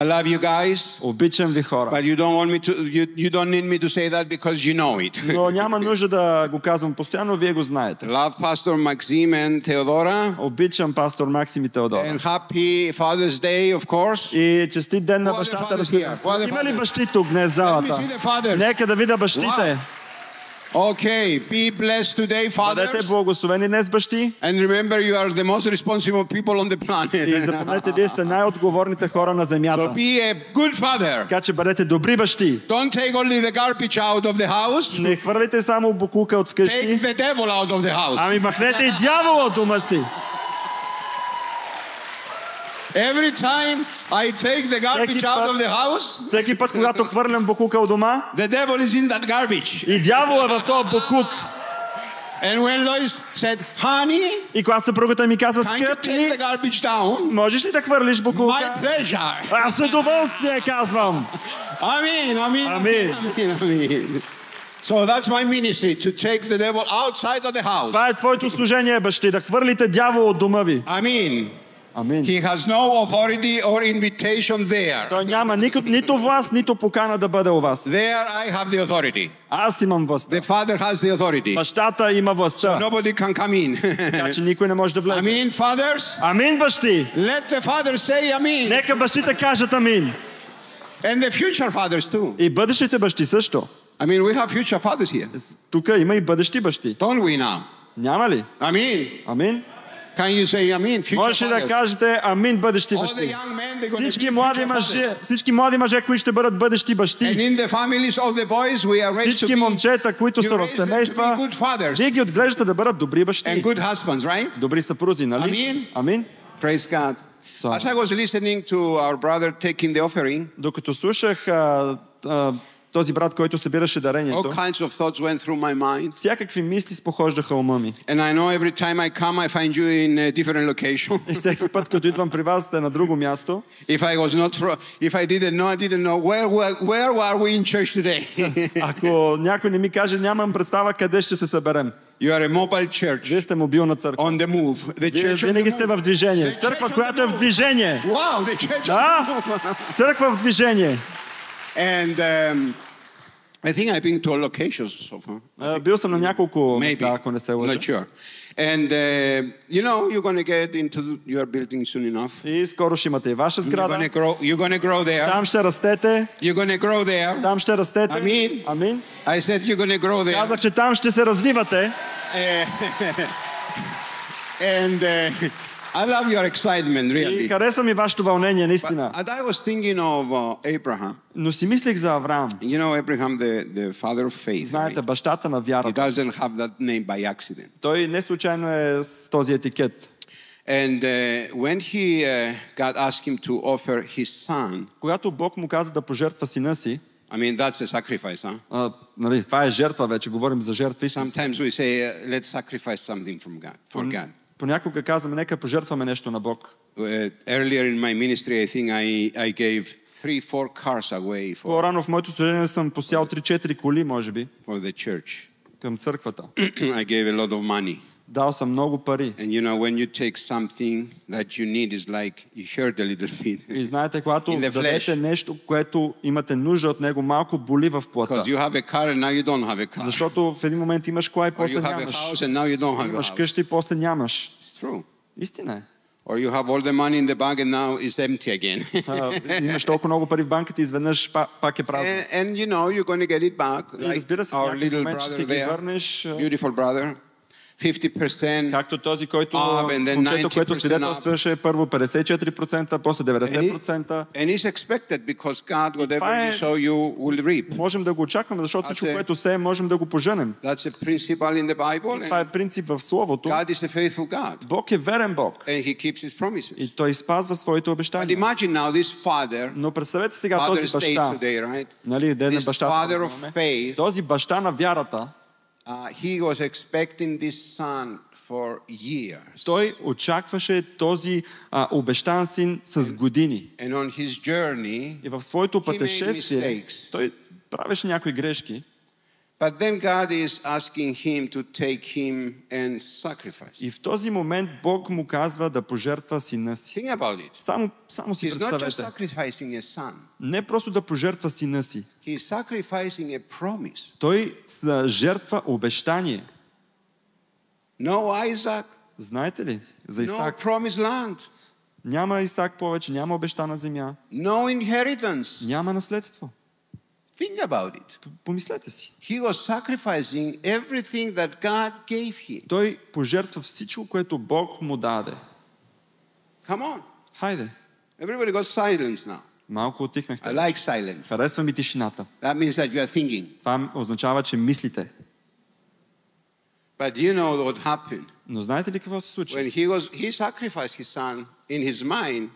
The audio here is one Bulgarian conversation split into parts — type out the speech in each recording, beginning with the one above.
I love you guys, Обичам ви хора. but you don't want me to you, you don't need me to say that because you know it. Но няма нужда да го казвам постоянно, вие го знаете. love Pastor Maxime and Theodora. Обичам пастор Максим и Теодора. And happy Father's Day, of course. И честит ден на бащата, разбира. Има ли бащи тук днес в залата? Нека да видя бащите. Okay, be blessed today, Бъдете fathers. благословени днес, бащи. And remember, you are the most responsible people on the И planet. запомнете, вие сте най-отговорните хора на so земята. be a good father. Така че бъдете добри бащи. Don't take only the garbage out of the house. Не хвърляйте само букука от Take вкъщи, the devil out of the house. ами махнете и дявола от дома си. Every time I take the garbage out път- of the house, Всеки път, когато хвърлям букука от дома, the devil is in that garbage. и дявола е в този букук. And when Lois said, honey, И когато съпругата ми казва, скъпи, можеш ли да хвърлиш pleasure. Аз с удоволствие казвам. Amen, Amen. amen, amen. So that's my ministry, to take the devil outside of the house. Това е твоето служение, бащи, да хвърлите дявола от дома ви. Amen. Амин. He has no authority or invitation there. Той няма нико, нито власт, нито покана да бъде у вас. There I have the authority. Аз имам властта. The father has the authority. Бащата има властта. Nobody can come Така in. че никой не може да влезе. Amen, fathers. Амин, бащи! Let the fathers say amen. Нека бащите кажат амин. And the future fathers too. И бъдещите бащи също. I mean, we have future fathers here. Тук има и бъдещи бащи. Don't we now? Няма ли? Amen. Амин. Can you say amen? Future Можеш ли да fathers. кажете амин бъдещи All the бащи? young men, they're going to Всички be млади future мъже, fathers. всички млади мъже, които ще бъдат бъдещи And бащи, in the families of the boys, we are raised to всички be, момчета, които you са в raise them to be семейства, good fathers вие ги отглеждате да бъдат добри and бащи, good husbands, right? добри съпрузи, нали? Амин. Амин. Praise God. So- As I was listening to our brother taking the offering, Докато слушах а, а, този брат, който събираше all дарението, kinds of thoughts went through my mind. всякакви мисли спохождаха ума ми. And I know every time I come, I find you in a different location. И всеки път, като идвам при вас, сте на друго място. if I was not, fro- if I didn't know, I didn't know where, where, where are we in church today. Ако някой не ми каже, нямам представа къде ще се съберем. you are a mobile church Вие сте мобилна църква. on the move. The church винаги сте в движение. Църква, която е в движение. Wow, the church Да, църква в движение. And um, I think I've been to all locations so far. А, Бил съм на няколко Maybe. места, ако не се Not лъжа. sure. And uh, you know, you're going to get into your building soon enough. И скоро ще имате и ваша You're сграда. going to grow. You're going to grow there. Там ще растете. You're going to grow there. Там ще растете. Амин. Амин. I said you're going to grow there. Казах, че там ще се развивате. and uh, I love your excitement, И really. и вашето вълнение, наистина. And I was thinking of uh, Abraham. Но си мислих за Авраам. You know, Abraham, the, the father of faith. Знаете, бащата на He вярата. doesn't have that name by accident. Той не случайно е с този етикет. And uh, when he uh, God asked him to offer his son, Когато Бог му каза да пожертва сина си, I mean, that's a sacrifice, huh? а, нали, това е жертва вече, говорим за жертва истинска. Sometimes we say, uh, let's sacrifice something from God, for God. Понякога казваме, нека пожертваме нещо на Бог. Uh, earlier in my ministry, I think I, I gave three, four cars away for, По-рано в моето служение съм посял 3-4 коли, може би, for the church. към църквата. I gave a lot of money. Дал съм много пари. And you know, when you take something that you need, is like you hurt a little bit. И знаете, когато дадете нещо, което имате нужда от него, малко боли в плътта. Because you have a car and now you don't have a car. Защото в един момент имаш кола и Or после you have a нямаш. house and now you don't have a Имаш къща и после нямаш. It's true. Истина е. Or you have all the money in the bank and now it's empty again. Имаш толкова много пари в банката и изведнъж па- пак е празно. and, you know, you're going to get it back. Like our little brother there, beautiful brother, 50%. Както този, който Up момчето, което 90% свидетелстваше първо 54%, после 90%. And it's expected because God, whatever е- you sow, you will reap. Можем да го очакваме, защото всичко, е- което се можем да го поженем. That's a principle in the Bible. И това е принцип в Словото. God is a faithful God. Бог е верен Бог. And He keeps His promises. И той спазва своите But обещания. imagine now this father, Но представете сега този баща, today, right? нали, ден This бащата, този баща на вярата, uh, he was expecting this son for years. той очакваше този а, обещан син с години. And on his journey, И в своето пътешествие той правеше някои грешки. But then God is asking him to take him and sacrifice. И в този момент Бог му казва да пожертва сина си. Think about it. Само, само си He's not just представете. sacrificing a son, Не просто да пожертва сина си. He's sacrificing a promise. Той жертва обещание. No Isaac, Знаете ли? За no Исак. promised land, Няма Исак повече, няма обещана земя, no inheritance. няма наследство. Think about it. Помислете си. He was sacrificing everything that God gave him. Той пожертва всичко, което Бог му даде. Come on. Хайде, Everybody got silence now. Малко I отихнахте. like silence. Харесва ми тишината. That means that you are thinking. Това означава, че мислите. But you know what happened? Но знаете ли какво се случи? When he was he sacrificed his son in his mind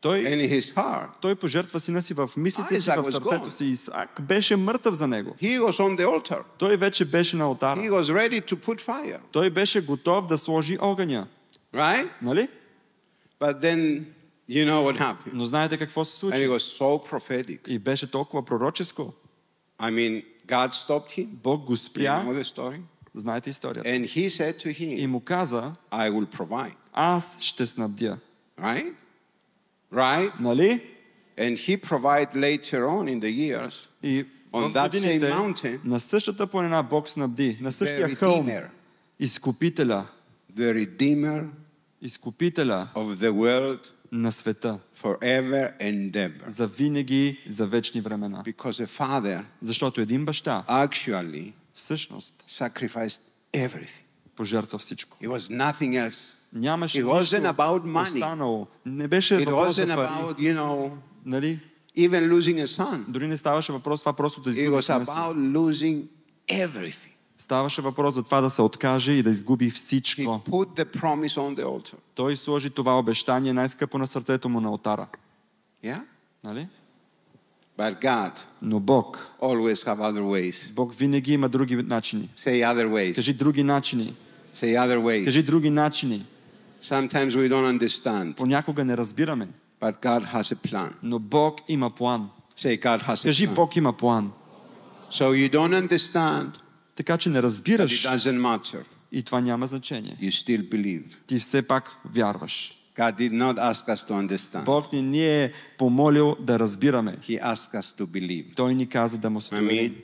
Той, and in his heart. той пожертва сина си в мислите си, Isaac в was сърцето gone. си. Исак беше мъртъв за него. He was on the altar. Той вече беше на He алтара. was ready to put fire. Той беше готов да сложи огъня. Right? Нали? But then you know what happened. Но знаете какво се And случи? it was so prophetic. И беше толкова пророческо. I mean, God stopped him. Бог го You спря. know the story? Знаете историята. And he said to И him, му каза, I will provide. аз ще снабдя. Right? Right? Нали? And he provided later on in the years. И On в that годините same mountain, на същата планина Бог снабди. На същия the хълм. Redeemer, Изкупителя. the Redeemer Изкупителя of the world на света. forever and ever. За винаги, за вечни времена. Because a father Защото един баща actually всъщност sacrificed everything. пожертва всичко. It was nothing else. Нямаше It wasn't нищо about money. останало. Не беше It въпрос за пари. about, you know, Нали? even losing a son. Дори не ставаше въпрос това просто да It изгуби was сина си. about losing everything. Ставаше въпрос за това да се откаже и да изгуби всичко. Той сложи това обещание най-скъпо на сърцето му на. Yeah? Нали? But God Но Бог, always have other ways. Бог винаги има други начини. Say other ways. Кажи други начини. Say other ways. Кажи други начини. Sometimes we don't understand, Понякога не разбираме, but God has a plan. но Бог има план. Say God has a Кажи plan. Бог има план. So you don't understand, Така че не разбираш и това няма значение. Ти все пак вярваш. God did not ask us to understand. Бог ни е помолил да разбираме. He asked us to believe. Той ни каза да му се. Амин.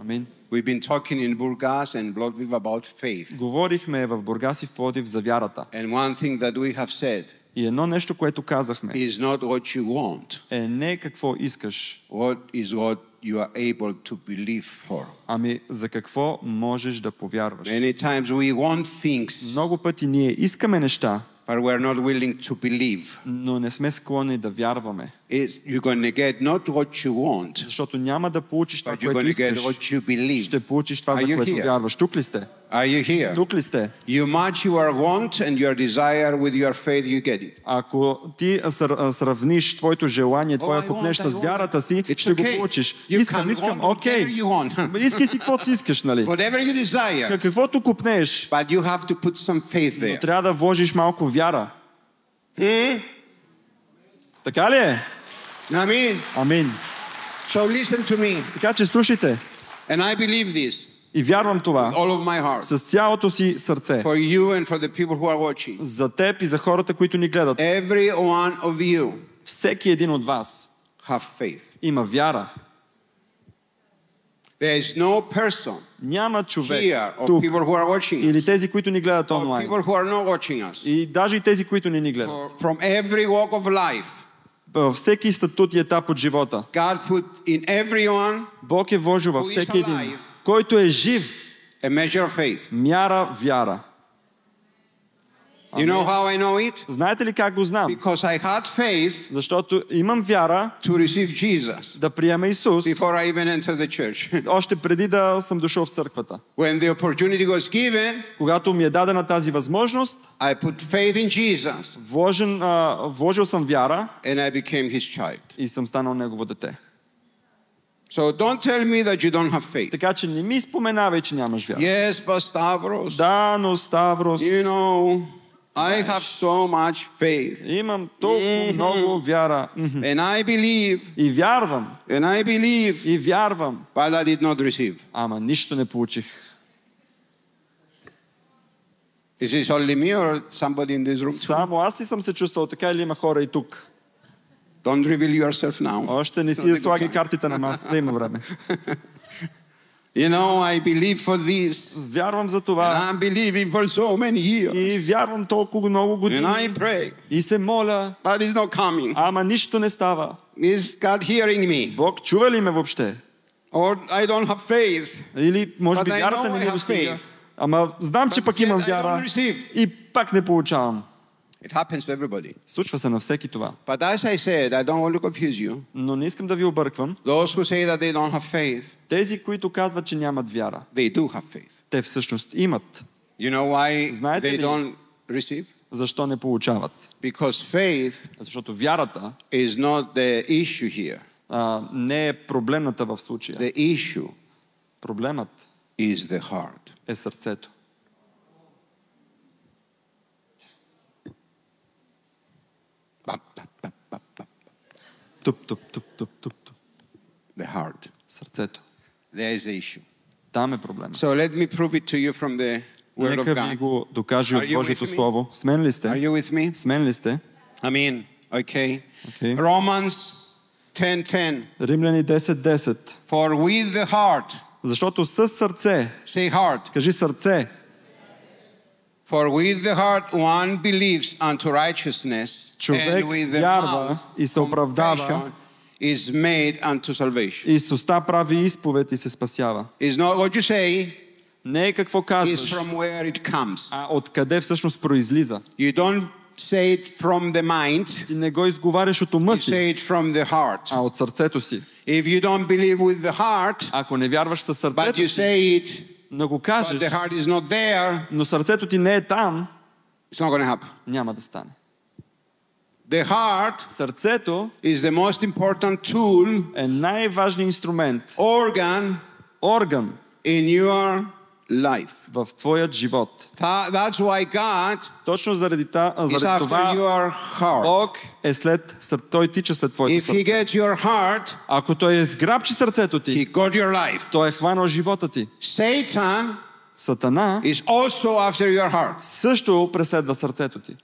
Амин. We've been talking in Burgas and Bloodviv about faith. Говорихме в Бургас и в Плодив за вярата. And one thing that we have said И едно нещо, което казахме, is not what you want, е не какво искаш, what is what you are able to believe for. ами за какво можеш да повярваш. Many times we want things, Много пъти ние искаме неща, but we're not willing to believe. но не сме склонни да вярваме. It's, you're going to get not what you want, Защото няма да получиш това, but you're което going to get искаш. what you believe. Ще получиш това, Are за you което here? вярваш. Тук ли сте? Are you here? Тук ли сте? You match your want and your desire with your faith, you get it. Ако ти сравниш твоето желание, твоя Oh, купнеш с вярата си, ще го получиш. Искам, искам, окей. Искай си каквото си искаш, нали? Whatever you desire, Ка- Каквото купнеш, but you have to put some faith но there. трябва да вложиш малко вяра. Така ли е? Mean, Амин. so listen to me. Така че слушайте. And I believe this И вярвам това с цялото си сърце. За теб и за хората, които ни гледат. Всеки един от вас има вяра. There is no person Няма човек here or тук people who are watching или тези, които ни гледат онлайн. people who are not watching us И даже и тези, които не ни гледат. from every walk of life. Във всеки статут и етап от живота. God put in everyone Бог е вложил във всеки един. Който е жив, a measure of faith. мяра вяра. You know how I know it? Знаете ли как го знам? Because I had faith Защото имам вяра to receive Jesus да приема Исус, before I even entered the church. още преди да съм дошъл в църквата. when the opportunity was given, Когато ми е дадена тази възможност, I put faith in Jesus вложен, а, вложил съм вяра and I became his child. и съм станал негово дете. So don't tell me that you don't have faith. Така че не ми споменавай, че нямаш вяра. Yes, but Stavros, Да, но Ставрос, you know, I have so much faith. Имам толкова много вяра. Мгм. And I believe, И вярвам. and I believe, И вярвам. but I did not receive. Ама нищо не получих. Is this only me or somebody in this room? Само аз ли съм се чувствал така или има хора и тук? Don't reveal yourself now. Още не си слагай картите на масата, има време. You know, I believe for this. Вярвам за And това. I'm believing for so many years. И вярвам толкова много And години. I pray, И се моля, but it's not coming. ама нищо не става. Is God hearing me? Бог чува ли ме въобще? Or I don't have faith. Или може би вярата не ми достига. Ама знам, че пък имам вяра и пак не получавам. It happens to everybody. Случва се на всеки това. But as I said, I don't want to confuse you. Но не искам да ви обърквам. Those who say that they don't have faith, Тези, които казват, че нямат вяра, they do have faith. те всъщност имат. You know why Знаете they ли- don't receive? Защо не получават? Because faith Защото вярата is not the issue here. а, не е проблемната в случая. The issue Проблемът is the heart. е сърцето. Туп, туп, туп, туп, туп, туп. The heart. Сърцето. There is the issue. Там е проблема. So let me prove it to you from the Word of Нека ви God. го докаже Are от you Божието with me? Слово. С мен ли Are сте? you with me? С мен ли сте? I mean, okay. Okay. Romans 10:10. Римляни 10.10. For with the heart, Защото с сърце, say heart. кажи сърце, For with the heart one believes unto righteousness, Човек вярва и се оправдава. is made unto salvation. и с уста прави изповед и се спасява. Is not what you say, Не е какво is казваш, from where it comes. а откъде всъщност произлиза. You don't say it from the mind, Ти не го изговаряш от ума you си, say it from the heart. а от сърцето си. If you don't believe with the heart, Ако не вярваш със but сърцето you си, say it, но го but кажеш, the heart is not there, но сърцето ти не е там, it's not happen. няма да стане. The heart Сърцето is the most important tool, е най-важният инструмент, organ орган in your life. в твоят живот. Tha- That's why God Точно заради, та, а, is заради after това your heart. Бог е след, сър- той тича след твоето If He сърце. gets your heart, Ако той е сграбчи сърцето He ти, got your life. той е хванал живота ти. Satan Сатана is also after your heart. също преследва сърцето ти.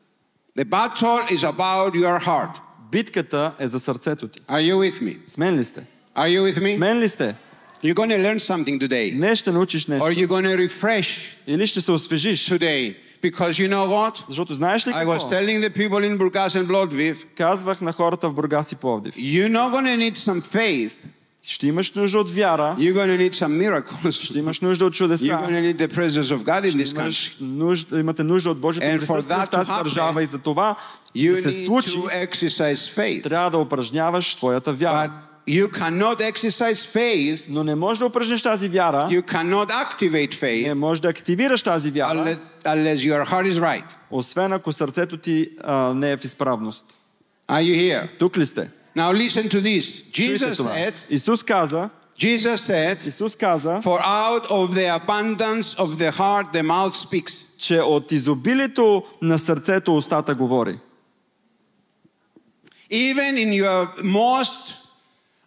The battle is about your heart. Битката е за сърцето ти. Are you with me? С мен ли сте? Are you with С me? мен ли сте? You're going to learn something today, Днес ще научиш нещо. or you're going to refresh Или ще се освежиш. today. Because you know what? Защото знаеш ли I was какво? telling the people in Burgas and Lodviv, Казвах на хората в Бургас и Пловдив. you're not going to need some faith. Ще имаш нужда от вяра, You're going to need some miracles. ще имаш нужда от You're чудеса, going to need the presence of God in this country. нужда, имате нужда от Божието присъствие в тази държава и за това You да се need случи, to exercise faith. трябва да упражняваш твоята But вяра. you cannot exercise faith, Но не можеш да упражниш тази вяра, you cannot activate не faith можеш да активираш тази вяра, unless, unless your heart is right. освен ако сърцето ти а, не е в изправност. Are you here? Тук ли сте? Now listen to this. Чуйте Jesus това. said, Исус каза, Jesus said, Исус каза, For out of the abundance of the heart the mouth speaks. че от изобилието на сърцето устата говори. Even in your most,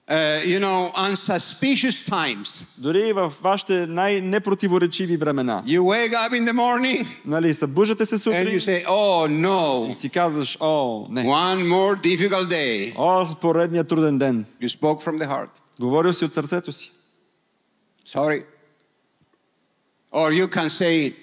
uh, you know, unsuspicious times, Дори и в вашите най-непротиворечиви времена. you wake up in the morning Нали, събуждате се and you сутрин say, Oh и no, си казваш, о, не, one more difficult day. о, поредният труден ден. You spoke from the heart. Говорил си от сърцето си. Sorry. Or you can say,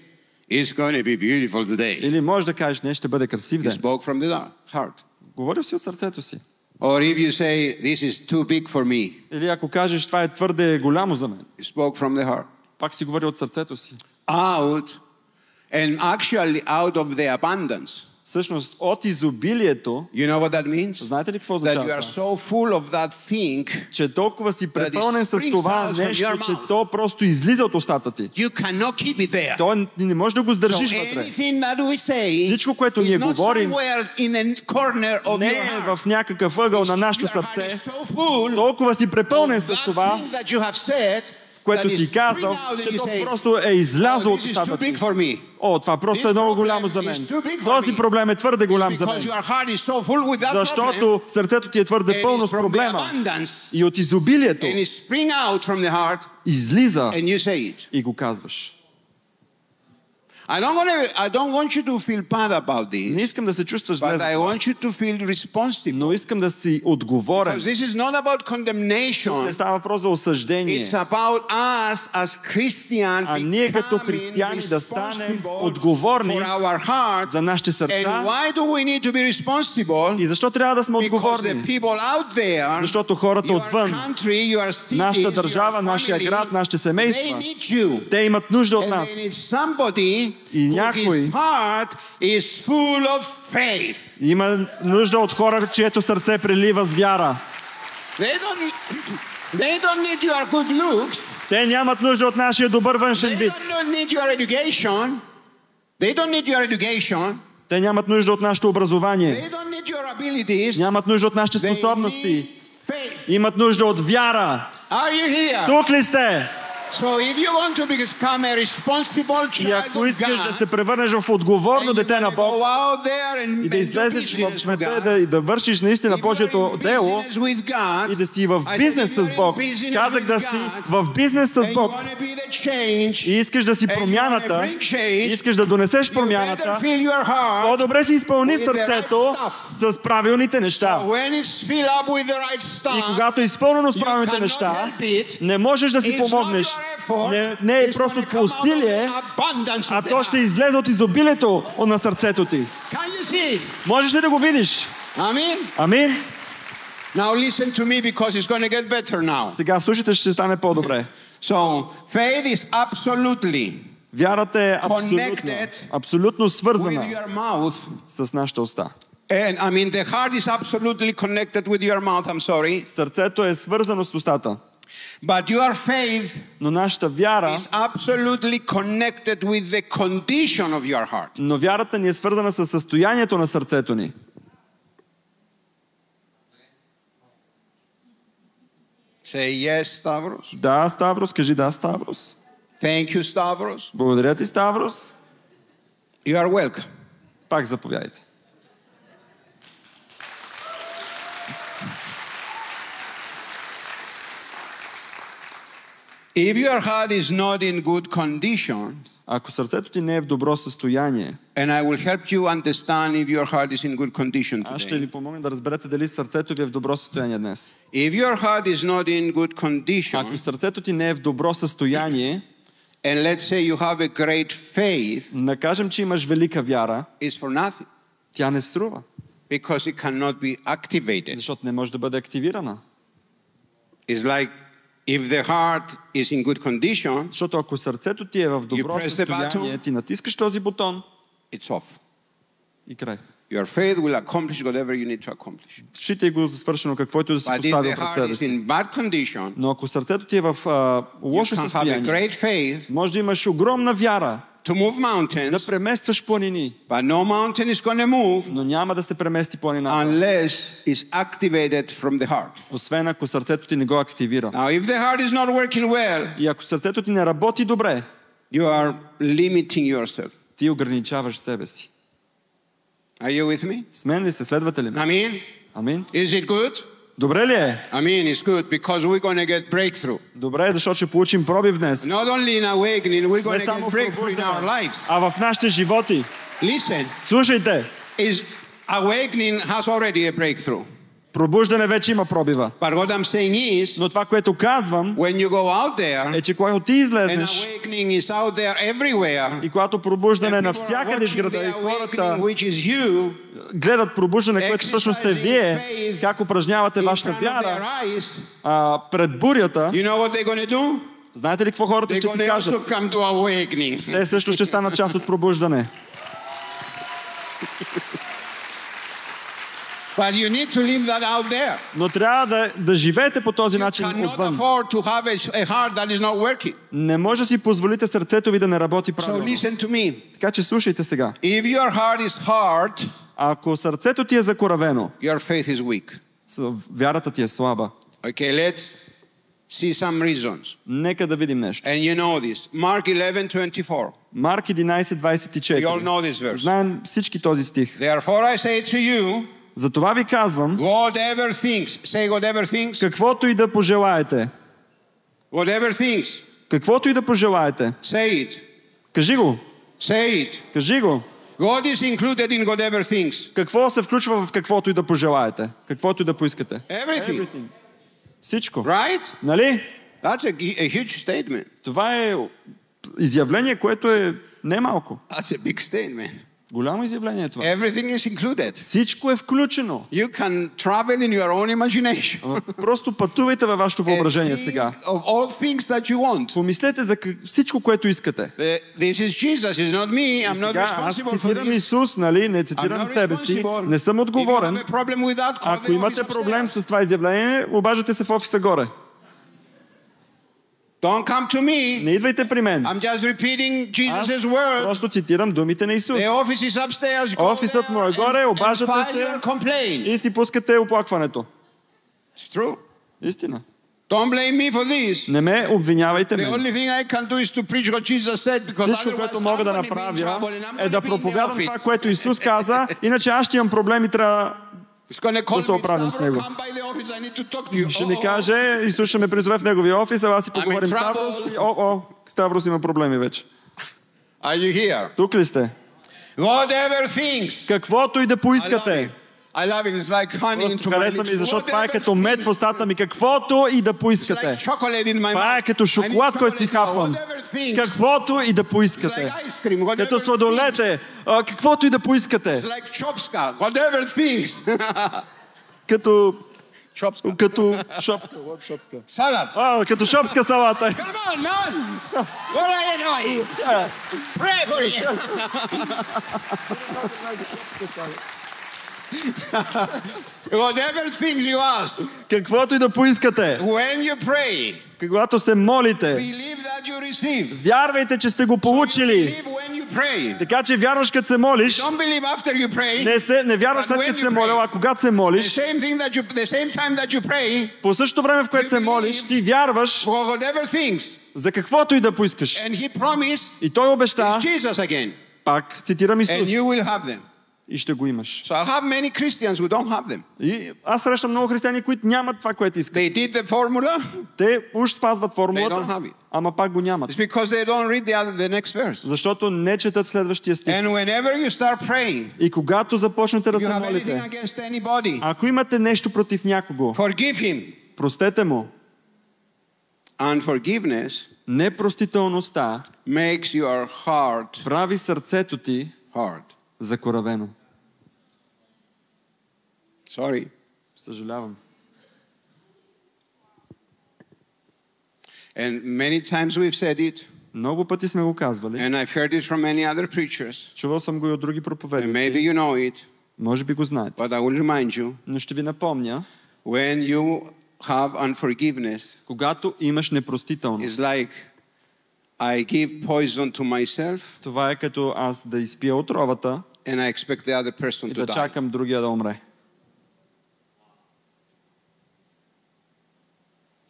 It's going to be beautiful today. Или можеш да кажеш, не, ще бъде красив You ден. spoke from the heart. Говорил си от сърцето си. Or if you say, This is too big for me, Или ако кажеш, това е твърде голямо за мен, you spoke from the heart. пак си говори от сърцето си. Out, and actually out of the abundance. Всъщност, от изобилието, You know what that means? знаете ли какво That you означава? are so full of that thing, Че толкова си препълнен с това нещо, че то просто излиза от устата ти. you cannot keep it there. То не можеш да го So сдържиш вътре. anything that we say Всичко, което ние говорим, in a corner of Не е в някакъв ъгъл на нашето сърце. so Толкова си препълнен с това, което си казал, че то просто е излязло "Oh, от устата ти. О, това просто е много голямо за мен. Този проблем е твърде голям за мен. Защото сърцето ти е твърде пълно с проблема. И от изобилието излиза и го казваш. I don't want to, I don't want you to feel bad about Не this, искам да се чувстваш зле, but I want you to feel responsible. но искам да си отговорен. Because this is not about condemnation. Не става въпрос за It's осъждение, about us as Christians а ние като християни да станем отговорни for our hearts. за нашите And сърца. why do we need to be responsible? И защо трябва да сме Because the отговорни? people out there, Защото хората отвън, country, your cities, нашата държава, нашия град, нашите семейства, те имат нужда от And нас. И някой- his heart is full of faith. Има нужда от хора, чието сърце прелива с вяра. They don't, they don't need your good looks. Те нямат нужда от нашия добър външен вид. Те нямат нужда от нашето образование. They don't need your abilities. Нямат нужда от нашите способности. Имат нужда от вяра. Are you here? Тук ли сте? И ако искаш да се превърнеш в отговорно дете на Бог и да излезеш в света да, да вършиш наистина Божието дело и да си в бизнес с Бог. Казах да си в бизнес с Бог и искаш да си промяната, и искаш да донесеш промяната, по-добре си изпълни сърцето с правилните неща. И когато е изпълнено с правилните неща, не можеш да си помогнеш. Не, не е просто of усилие, а то ще излезе от изобилието на сърцето ти. Можеш ли да го видиш? Amen. Амин. Now listen to me because it's going to get better now. Сега слушайте, ще стане по-добре. So faith is absolutely Вярата е абсолютно, абсолютно свързана с нашата уста. And I mean, the heart is absolutely connected with your mouth. I'm sorry. Сърцето е свързано с устата, But your faith но нашата вяра, is absolutely connected with the condition of your heart. но вярата ни е свързана с състоянието на сърцето ни. Say yes, Stavros. Да, Ставрос, кажи да, Ставрос. Thank you, Stavros. Благодаря ти, Ставрос. You are welcome. Пак заповядайте. If your heart is not in good condition, Ако сърцето ти не е в добро състояние, and I will help you understand if your heart is in good condition аз ще today. ви помогна да разберете дали сърцето ви е в добро състояние днес. If your heart is not in good Ако condition, сърцето ти не е в добро състояние, and let's say you have a great faith, да кажем, че имаш велика вяра, it's for nothing тя не струва, because it cannot be activated. защото не може да бъде активирана. It's like if the heart is in good condition, Защото ако сърцето ти е в добро състояние, button. ти натискаш този бутон it's off. и край. Your faith will accomplish whatever you need to accomplish. Считай го за свършено каквото и да си поставил пред себе си. Но ако сърцето ти е в а, лошо състояние, faith може да имаш огромна вяра to move mountains, да преместваш планини, but no mountain is going to move но няма да се премести планината, unless it's activated from the heart. освен ако сърцето ти не го активира. Now, if the heart is not working well, И ако сърцето ти не работи добре, you are limiting yourself. ти ограничаваш себе си. Are you with me? С мен ли се следвате ли? ме? I mean, Амин. is it good? Добре ли е? I mean, it's good because we're going to get breakthrough. Добре е, защото ще получим пробив днес. Not only in awakening, we're going Не to само get в breakthrough in our пробуждане, lives. а в нашите животи. Listen, Слушайте, is awakening has already a breakthrough. Пробуждане вече има пробива. But what I'm saying is, Но това, което казвам, when you go out there, е, че когато ти излезнеш awakening is out there everywhere, и когато пробуждане е навсякъде из watching града the и хората you, гледат пробуждане, което всъщност сте вие, как упражнявате вашата вяра eyes, а, пред бурята, you know знаете ли какво хората ще си кажат? Те също ще станат част от пробуждане. But you need to leave that out there. Но трябва да, да живеете по този You начин cannot отвън. afford to have a, a heart that is not working. Не може да си позволите сърцето ви да не работи So правилно. listen to me. Така че слушайте сега. If your heart is hard, Ако сърцето ти е закоравено, your faith is weak. с- вярата ти е слаба. Okay, let's see some reasons. Нека да видим нещо. And you know this. Mark 11:24. Марк 11, We all 24. know this verse. Знаем всички този стих. Therefore I say to you, Затова ви казвам, whatever things, say whatever things, каквото и да пожелаете, whatever things, каквото и да пожелаете, say it, кажи го, say it. кажи го. God is included in whatever things. Какво се включва в каквото и да пожелаете, каквото и да поискате. Everything, Всичко. right? Нали? That's a, a huge statement. Това е изявление, което е не малко. That's a big statement. Голямо изявление е това. Everything is included. Всичко е включено. You can travel in your own imagination. Просто пътувайте във вашето въображение сега. Of all things that you want. Помислете за всичко, което искате. This is Jesus, it's not me. I'm not аз responsible for цитирам. Исус, нали? Не цитирам себе си. Не съм отговорен. Ако имате проблем с това изявление, обаждате се в офиса горе. Don't come to me. Не идвайте при мен. I'm just repeating Аз Jesus' word. просто цитирам думите на Исус. The office is upstairs. Офисът му е горе, обаждате се. И си пускате оплакването. It's true. Истина. Don't blame me for this. Не ме обвинявайте because Всичко, което мога да направя, е да проповядам това, което Исус каза, иначе аз ще имам проблем и трябва Да се оправим с него. Ще Oh, ми oh, каже, Исус ще ме призове в неговия офис, а аз си поговорим с. Ставрос. И, о, о, Ставрос има проблеми вече. Тук ли сте? Каквото и да поискате. I love it. It's like honey into my ми, защото това е като мед в устата ми. Каквото и да поискате. Това е като шоколад, който си хапвам. Каквото и да поискате. Като сладолете. Каквото и да поискате. Като... chopska. Като шопска. шопска? Salad. А, като шопска салата. Come on, man. What are you doing? Pray for you. Whatever things you ask, Каквото и да поискате. when you pray, Когато се молите. Вярвайте, че сте го получили. Така че вярваш, като се молиш. Не, се, не вярваш след като се молил, а когато се молиш, по същото време, в което се молиш, ти вярваш за каквото и да поискаш. И той обеща, пак цитирам Исус, и ще го имаш. So I have many Christians who don't have them. И аз срещам много християни, които нямат това, което искат. They did the formula. Те уж спазват They don't формулата, have it. ама пак го нямат. It's because they don't read the other, the next verse. Защото не четат следващия стих. And whenever you start praying, И когато започнете да се молите, anybody, ако имате нещо против някого, forgive him. простете му. Unforgiveness Непростителността makes your heart прави сърцето ти hard. закоравено. Sorry. Съжалявам. And many times we've said it, Много пъти сме го казвали. and I've heard it from many other preachers, Чувал съм го и от други and maybe проповедници. you know it, Може би го знаете. but I will remind you Но ще ви напомня, when you have unforgiveness, когато имаш непростителност, it's like I give poison to myself това е като аз да изпия отровата and I expect the other person и to да die. чакам другия да умре.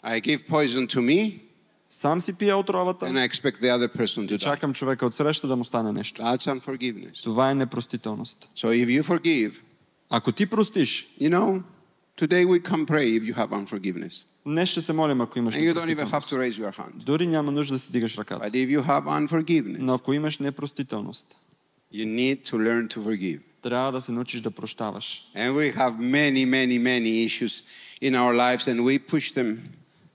I give poison to me Сам си пия отровата and I expect the other person to и die. чакам човека от среща да му стане нещо. That's unforgiveness. Това е непростителност. So if you forgive, Ако ти простиш, you know, today we can pray if you have unforgiveness. днес ще се молим, ако имаш And you don't even have непростителност. to raise your hand. Дори няма нужда да си дигаш ръката. But if you have unforgiveness, Но ако имаш непростителност, you need to learn to forgive. трябва да се научиш да прощаваш. And we have many, many, many issues in our lives and we push them,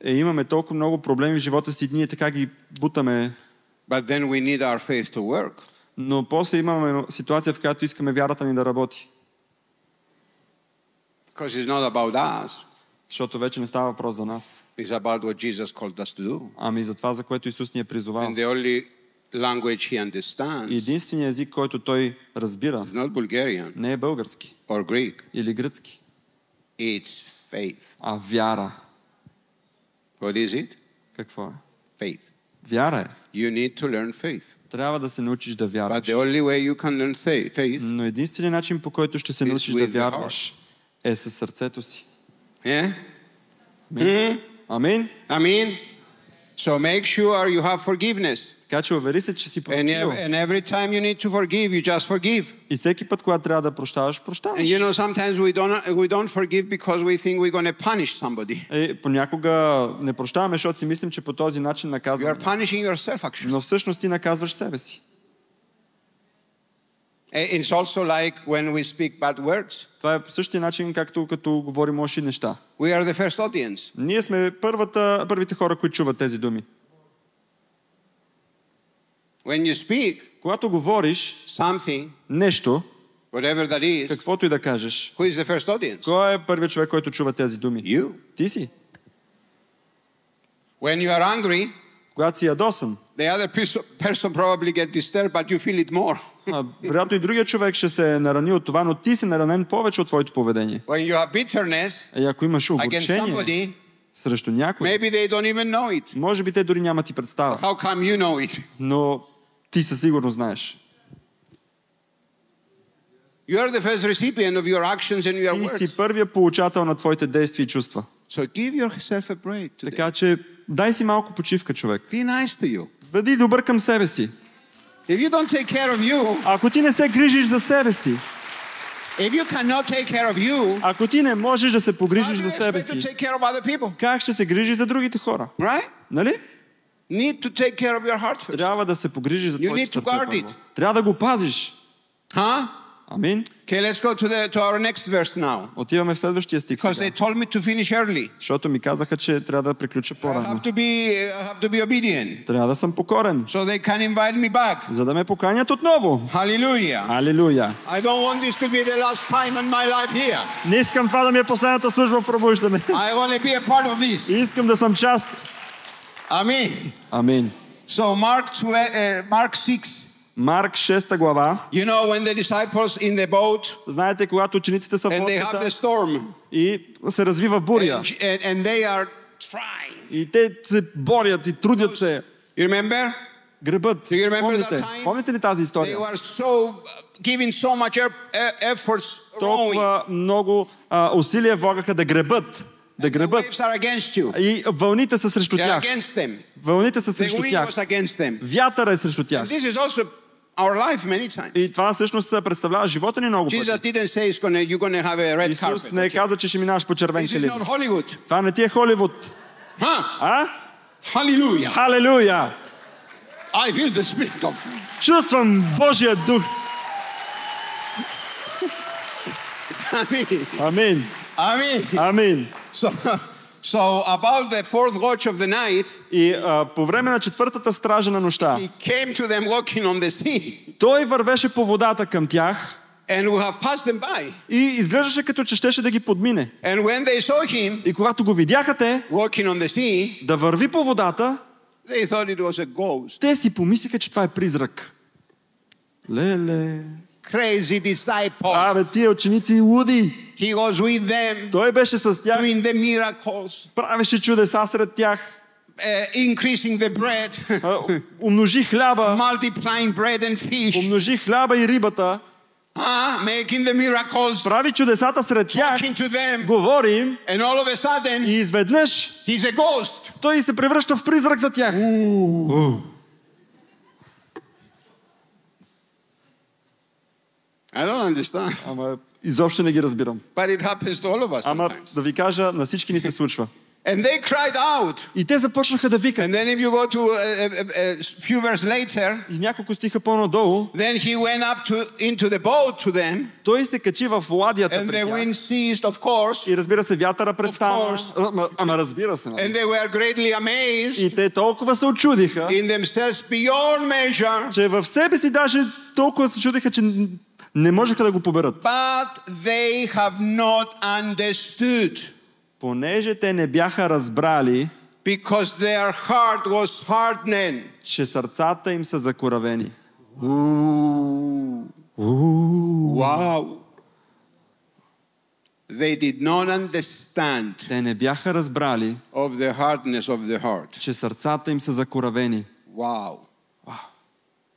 Е, имаме толкова много проблеми в живота си, ние така ги бутаме, but then we need our faith to work. но после имаме ситуация, в която искаме вярата ни да работи. Because it's not about us, Защото вече не става въпрос за нас, it's about what Jesus called us to do. ами за това, за което Исус ни е призовал. And the only language he understands единственият език, който той разбира, is not Bulgarian не е български or Greek, или гръцки, it's faith. а вяра. What is it? Какво е? Faith. Вяра е. You need to learn faith. Трябва да се научиш да But вярваш. the only way you can learn fa- faith, Но единственият начин, по който ще се Is научиш with да the вярваш, е със сърцето си. yeah? Hmm? Амин. Amen. So make sure you have forgiveness. Така че увери се, че си простил. ev- and every time you need to forgive, you just forgive. И всеки път, когато трябва да прощаваш, прощаваш. And you know, sometimes we don't, we don't forgive because we think we're going to punish somebody. Е, понякога не прощаваме, защото си мислим, че по този начин You наказваме. are punishing yourself, actually. Но всъщност ти наказваш себе си. Eh, It's also like when we speak bad words. Това е по същия начин, както като говорим лоши неща. We are the first audience. Ние сме първата, първите хора, които чуват тези думи. When you speak Когато говориш something, нещо, whatever that is, каквото и да кажеш, who is the first audience? кой е първият човек, който чува тези думи? You. Ти си. When you are angry, Когато си ядосан, the other pers- person probably get disturbed, but you feel it more. а, вероятно и другия човек ще се нарани от това, но ти си наранен повече от твоето поведение. when you have bitterness И ако имаш against огорчение somebody, срещу някой, maybe they don't even know it. може би те дори нямат и представа, How come you know it? но ти със сигурност знаеш. You are the first recipient of your actions and your Ти words. си първия получател на твоите действия и чувства. So give yourself a break today. Така че дай си малко почивка, човек. Be nice to you. Бъди добър към себе си. If you don't take care of you, Ако ти не се грижиш за себе си, if you cannot take care of you, ако ти не можеш да се погрижиш за себе си, как ще се грижиш за другите хора? Right? Нали? Need to take care of your heart first. Трябва да се погрижиш за твоето сърце първо. Трябва да го пазиш. Huh? Амин. Okay, let's go to, the, to our next verse now. Отиваме в следващия стих сега. they told me to finish early. Защото ми казаха, че трябва да приключа I по-рано. have to be, I have to be obedient. Трябва да съм покорен, So they can invite me back. за да ме поканят отново. Hallelujah. Алилуя! I don't want this to be the last time in my life here. Не искам това да ми е последната служба в пробуждане. I want to be a part of this. И искам да съм част. Amen. Амин. So Mark, uh, Mark 6. Марк 6 глава. You know when the disciples in the boat Знаете, когато учениците са в they лодката и се развива буря. and, and, and they are trying. И те се борят и трудят се. You remember? Гребът. Do you remember Помните? that time? Помните ли тази They история? were so giving so much e- e- efforts. Толкова много а, усилия влагаха да гребат. Да гребат. И вълните са срещу тях. Вълните са срещу тях. Вятъра е срещу тях. Our life many times. И това всъщност представлява живота ни много пъти. Исус не okay? каза, че ще минаваш по червен килим. Това не ти е Холивуд. А? Hallelujah. Халелуя! I feel the spirit of Чувствам Божия дух. Амин. Amen. Амин. So, so about the fourth watch of the night, И а, по време на четвъртата стража на нощта, he came to them walking on the sea. той вървеше по водата към тях And we have passed them by. и изглеждаше като че щеше да ги подмине. And when they saw him И когато го видяха те walking on the sea, да върви по водата, they thought it was a ghost. те си помислиха, че това е призрак. Леле. Crazy disciple. Абе, тия ученици луди. He was with them, Той беше с тях, doing the miracles, правеше чудеса сред тях, uh, increasing the bread, а, умножи хляба, multiplying bread and fish, умножи хляба и рибата, uh, making the miracles, прави чудесата сред тях, talking to them, говори им and all of a sudden, и изведнъж he's a ghost. той се превръща в призрак за тях. У. I don't understand. Ама изобщо не ги разбирам. But it happens to all of us Ама sometimes. да ви кажа, на всички ни се случва. And they cried out. И те започнаха да викат. And then if you go to a, a, a few verses later, И няколко стиха по-надолу, then he went up to into the boat to them, той се качи в ладията and the wind ceased, of course, И разбира се, вятъра престана. Ама, ама разбира се. нали? and they were greatly amazed И те толкова се очудиха, in themselves beyond measure. че в себе си даже толкова се чудиха, че не можеха да го поберат. But they have not understood Понеже те не бяха разбрали, because their heart was hardened. че сърцата им са закоравени. Wow. They did not understand Те не бяха разбрали, of the hardness of the heart. че сърцата им са закоравени. Wow.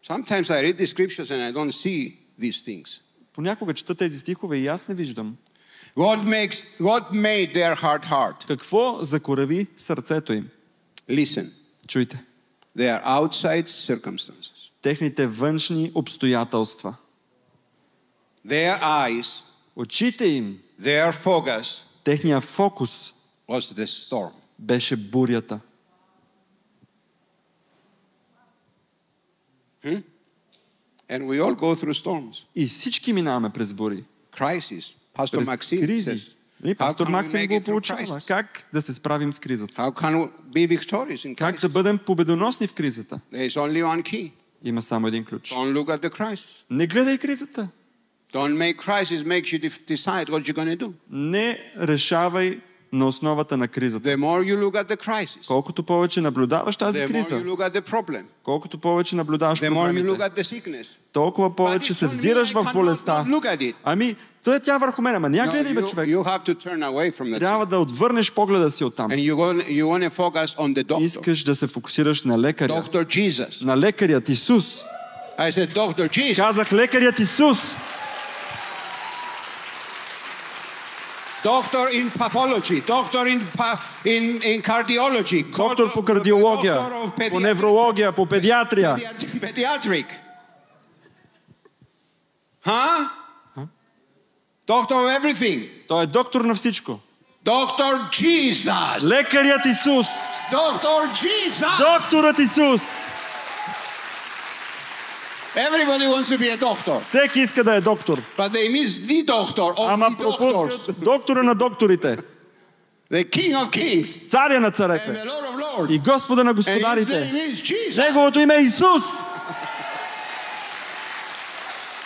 Sometimes I read the scriptures and I don't see these things. Понякога чета тези стихове и аз не виждам. What makes what made their heart hard? Какво закорави сърцето им? Listen. Чуйте. They are outside circumstances. Техните външни обстоятелства. Their eyes, Очите им, their focus техния фокус was the storm. беше бурята. And we all go through storms. И всички минаваме през бури. Crisis. Pastor През Maxime кризи. says, Нали, how Пастор can we Максим make го it through получава. crisis? Как да се справим с кризата? How can we be victorious in Как да crisis? бъдем победоносни в кризата? There is only one key. Има само един ключ. Don't look at the crisis. Не гледай кризата. Don't make crisis makes you def- decide what you're going to do. Не решавай на основата на кризата. The more you look at the crisis, Колкото повече наблюдаваш тази the more you криза, look at the problem, колкото повече наблюдаваш the more you look проблемите, at the sickness. толкова повече се взираш в болестта. Ами, той е тя върху мен, ама ня No, гледай бе, човек. you have to turn away from that. Трябва да отвърнеш погледа си оттам. And you want, you want to focus on the doctor. Искаш да се фокусираш на лекаря. Dr. Jesus. На лекарят Исус. I said, Dr. Jesus. Казах лекарят Исус. Doctor in pathology, doctor in, pa- in, in cardiology, Доктор по кардиология, doctor of по pediatric, неврология, по педиатрия. pediatric, pediatric. Huh? Doctor of everything. Той е доктор на всичко. Dr. Jesus. Лекарят Исус. Dr. Jesus. Докторът Исус. Everybody wants to be a doctor, Всеки иска да е доктор. but they miss the doctor of Ама the doctors, доктора на докторите. the King of Kings Царя на and царете. the Lord of Lords. И Господа на And his name господарите. is Jesus. Неговото име е Исус.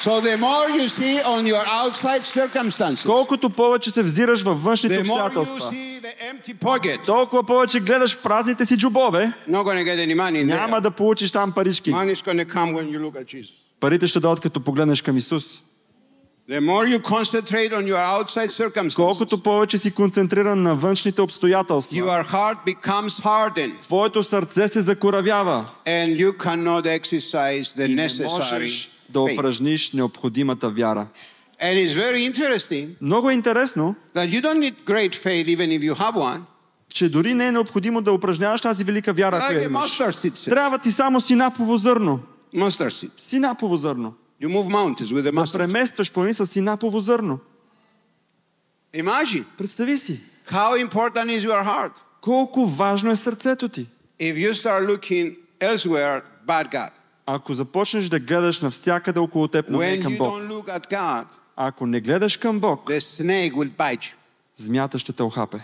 So the more you see on your outside circumstances, Колкото повече се взираш във външните обстоятелства, толкова повече гледаш празните си джобове, in няма да получиш там парички. Парите ще дойдат като погледнеш към Исус. The more you concentrate on your outside circumstances, Колкото повече си концентриран на външните обстоятелства, your heart becomes hardened твоето сърце се закоравява and you cannot exercise the necessary да упражниш необходимата вяра. And it's very interesting Много е интересно, that you don't need great faith even if you have one. че дори не е необходимо да упражняваш тази велика вяра, Like имаш. Трябва ти само синапово зърно. Синапово зърно. You move mountains with a Да преместваш плани с синапово зърно. Imagine Представи си, how important is your heart. колко важно е сърцето ти. If you start looking elsewhere, bad God. Ако започнеш да гледаш навсякъде около теб, но не When към Бог. God, Ако не гледаш към Бог, змията ще те охапе.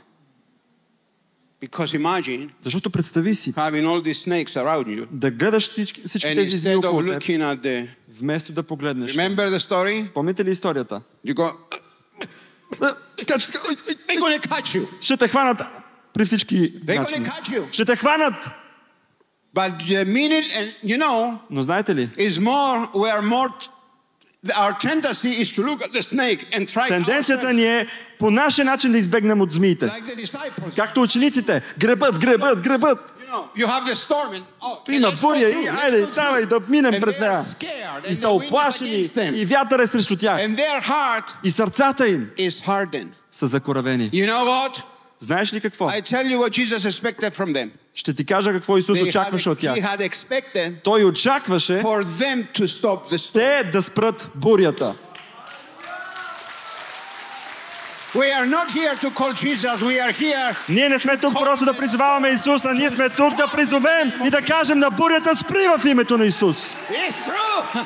Because imagine Защото представи си, you, да гледаш всички, тези змии около теб, the, вместо да погледнеш. Помните ли историята? Go. Ще те хванат при всички начини. Ще те хванат! But the and you know, Но знаете ли, is more, we are more, our tendency is to look at the snake and try тенденцията ни е по нашия начин да избегнем от змиите. like. Както учениците, гребат, гребат, гребат. You know, storm oh, Има буря и айде, давай да минем през нея. И са оплашени, и вятър е срещу тях. И сърцата им са закоравени. You know? Знаеш ли какво? I tell you what Jesus expected from them. Ще ти кажа какво Исус очакваше от тях. Той очакваше те да спрат бурята. We are not here to call Jesus. We are here. Ние не сме тук просто да призоваваме Исус, а ние сме тук да призовем и да кажем на бурята спри в името на Исус. It's true.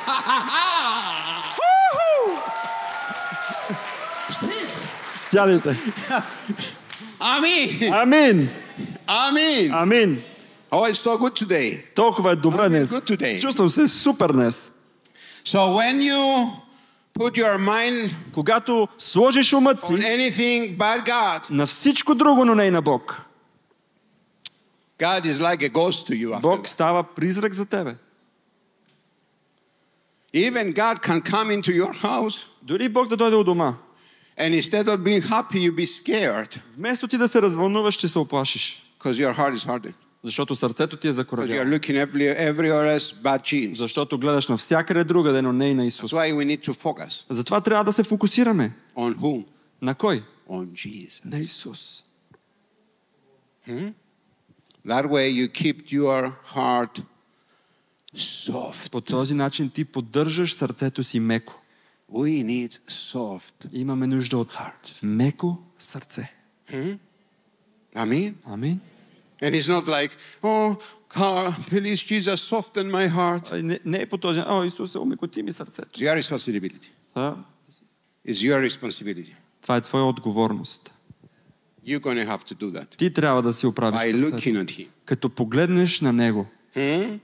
Amen. Амин. Amen. Амин. Oh, it's so good today. Толкова е добре днес. good today. Чувствам се супер днес. So when you put your mind Когато сложиш умът on си anything but God, на всичко друго, но не и на Бог, God is like a ghost to you after Бог става призрак за тебе. Even God can come into your house Дори Бог да дойде у дома, and instead of being happy, you be scared вместо ти да се развълнуваш, ще се оплашиш. because your heart is hardened. Защото сърцето ти е Because you are закоравяло. looking every, everywhere else but Jesus. Защото гледаш навсякъде другаде, но не и на Исус. That's why we need to focus Затова трябва да се фокусираме. on whom? На кой? On Jesus. На Исус. That way you keep your heart soft. По този начин ти поддържаш сърцето си меко. We need soft Имаме нужда от hearts. меко сърце. Amen. Амин. And it's not like, oh, God, please, Jesus, soften my heart. Не, не е по този О, Исусе, омекоти ми It's сърцето. your responsibility. А, It's your responsibility. това е твоя отговорност. You're to have to do that Ти трябва да си оправиш by сърцето. looking at Him. Като погледнеш на Него. Hmm?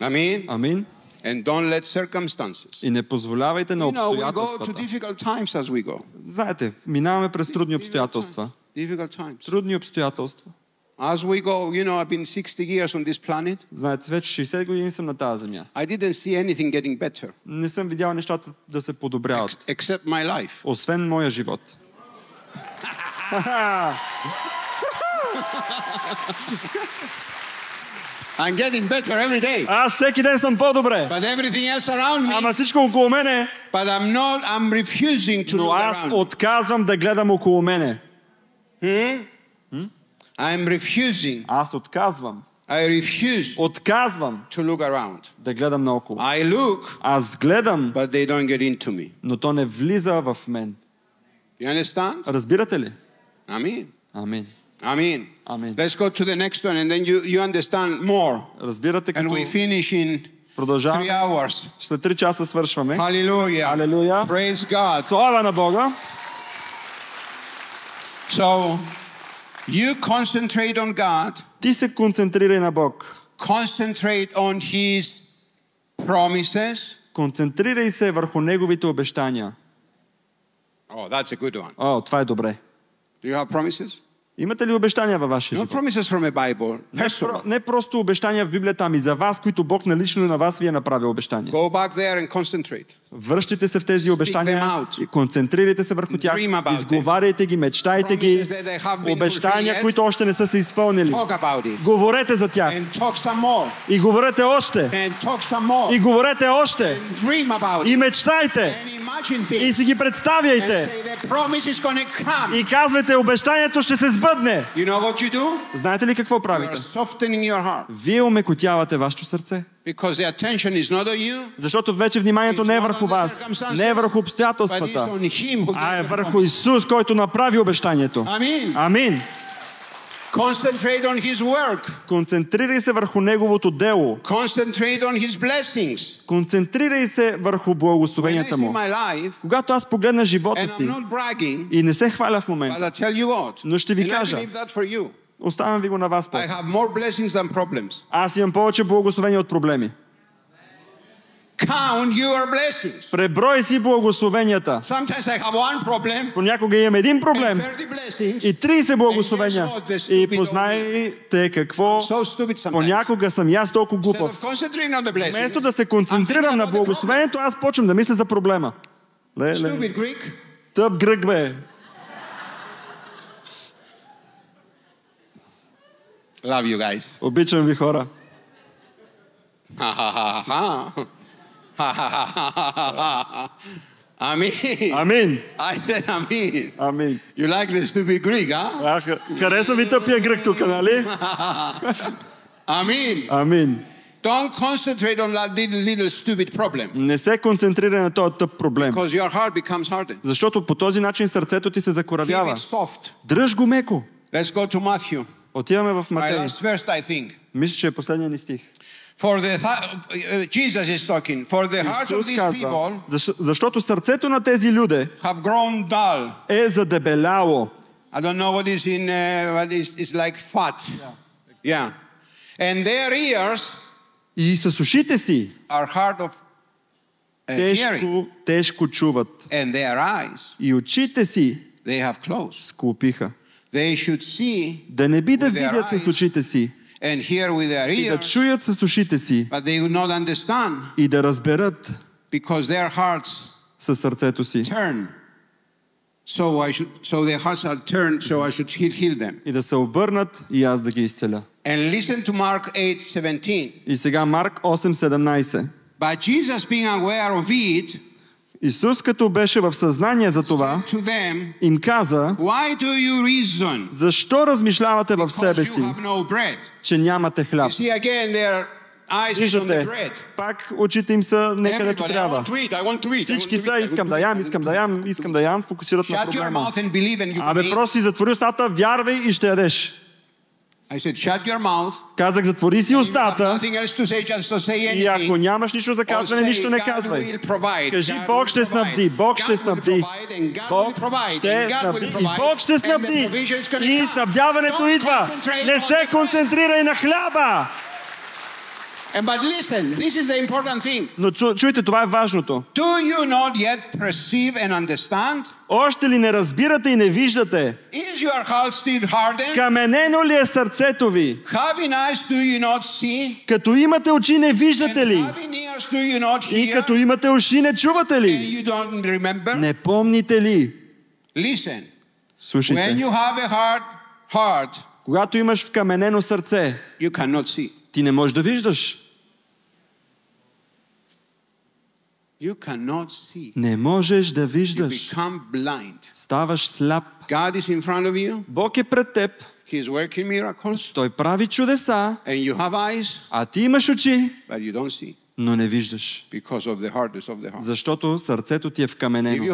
Amen. Амин. And don't let circumstances. И не позволявайте на You know, обстоятелствата. difficult times as we go. Знаете, минаваме през трудни обстоятелства. times. Difficult times. Трудни обстоятелства. As we go, you know, I've been 60 years on this planet. Знаете, вече 60 години съм на тази земя. I didn't see anything getting better Не съм видял нещата да се подобряват. except my life. Освен моя живот. I'm getting better every day. Аз всеки ден съм по-добре. But everything else around me, Ама всичко около мене, but I'm not, I'm refusing to но аз around. отказвам да гледам около мене. I'm refusing. Аз отказвам. I refuse Отказвам to look around. да гледам наоколо. I look, Аз гледам, but they don't get into me. но то не влиза в мен. You understand? Разбирате ли? Amen. Амин. Amen. Amen. Let's go to the next one and then you, you understand more. Разбирате, And като we finish in three продължаваме. hours. След 3 часа свършваме. Hallelujah. Hallelujah. Praise God. Слава на Бога! So you concentrate on God, Ти се концентрирай на Бог. concentrate on His promises. Концентрирай се върху Неговите обещания. Oh, that's a good one. О, това е добре. Do you have promises? Имате ли обещания във вашия живот? Не, про, не просто обещания в Библията, ами за вас, които Бог налично на вас ви е направил обещания. Go back there and concentrate. Връщайте се в тези обещания и концентрирайте се върху тях. Изговаряйте ги, мечтайте ги. Обещания, които още не са се изпълнили. Говорете за тях. И говорете още. И говорете още. И мечтайте. И си ги представяйте. И казвайте, обещанието ще се сбъдне. You know what you do? Знаете ли какво You are правите? softening your heart. Вие омекотявате вашето сърце. Because the attention is not on you, Защото вече вниманието не е върху вас, не е върху обстоятелствата, а е върху. Исус, който направи обещанието. Амин. Амин. Concentrate on His work. Концентрирай се върху Неговото дело. Concentrate on His blessings. Концентрирай се върху благословенията му. life, Когато аз погледна живота си bragging, и не се хваля в момента, Но ще ви кажа. оставям ви го на вас. Аз имам повече благословения от проблеми. Count your blessings. Преброй си благословенията. Sometimes I have one problem Понякога имам един and проблем 30 blessings. и 30 благословения. И познайте какво So понякога съм аз толкова глупав. Вместо да се концентрирам на благословението, аз почвам да мисля за проблема. Stupid Greek. тъп гръг бе. Love you guys. Обичам ви хора. Ha Амин. I said amen. Амин. You like the stupid Greek, huh? А, харесва ви тъпия гръг тук, нали? Amen. Амин. Don't concentrate on that little, little stupid problem Не се концентрирай на този тъп проблем. because your heart becomes hardened. Защото по този начин сърцето ти се Keep закоравява. it soft. Дръж го меко. Let's go to Matthew. Отиваме в Матей. Мисля, че е последния ни стих. For the th- uh, Jesus is talking. For the hearts of Исус these казва, people «Защо- защото сърцето на тези люди have grown dull. е задебеляло. I don't know what is in uh, what is it's like fat. Yeah. And their ears И с ушите си are hard of uh, hearing, тежко, тежко чуват. and their eyes И очите си they have closed. склопиха. They should see Да не би да With their видят с eyes. очите си and hear with their и да ears, чуят с ушите си but they would not understand и да разберат because their hearts със сърцето си turn. So I should, so their hearts are turned. So I should heal, heal them. и да се обърнат и аз да ги изцеля. And listen to Mark 8:17. И сега Марк 8.17. But Jesus, being aware of it, Исус, като беше в съзнание за това, им каза, защо размишлявате в себе си, че нямате хляб? Виждате, пак очите им са не където трябва. Всички са, искам да ям, искам да ям, искам да ям, фокусират на проблема. Абе, просто си затвори устата, вярвай и ще ядеш. I said, shut your mouth. Казах, затвори си устата и ако нямаш нищо за казване, нищо не казвай. Кажи, Бог ще снабди, Бог ще снабди. Бог ще снабди и Бог ще снабди. И снабдяването идва. Не се концентрирай на хляба. And but listen, this is the important thing. Но чу, чуйте, това е важното. Do you not yet perceive and understand? Още ли не разбирате и не виждате? Is your heart still hardened? Каменено ли е сърцето ви? Having eyes, do you not see? Като имате очи, не And виждате ли? having ears, do you not И hear? като имате уши, не чувате And ли? you don't remember? Не помните ли? Listen, when Слушайте, you have a hard heart, когато имаш вкаменено сърце, you cannot see. Ти не можеш да виждаш. Не можеш да виждаш. Ставаш сляп. Бог е пред теб. Той прави чудеса, а ти имаш очи, но не виждаш. Защото сърцето ти е вкаменено.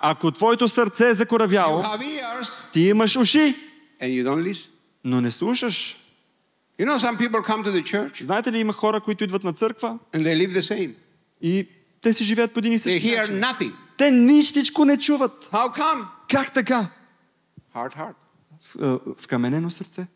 Ако твоето сърце е закоравяло, ти имаш уши, но не слушаш. You know, some people come to the church Знаете ли, има хора, които идват на църква and they live the same. и те си живеят по един и They същи hear начин. nothing. Те нищичко не чуват. How come? Как така? Hard heart. В, вкаменено сърце.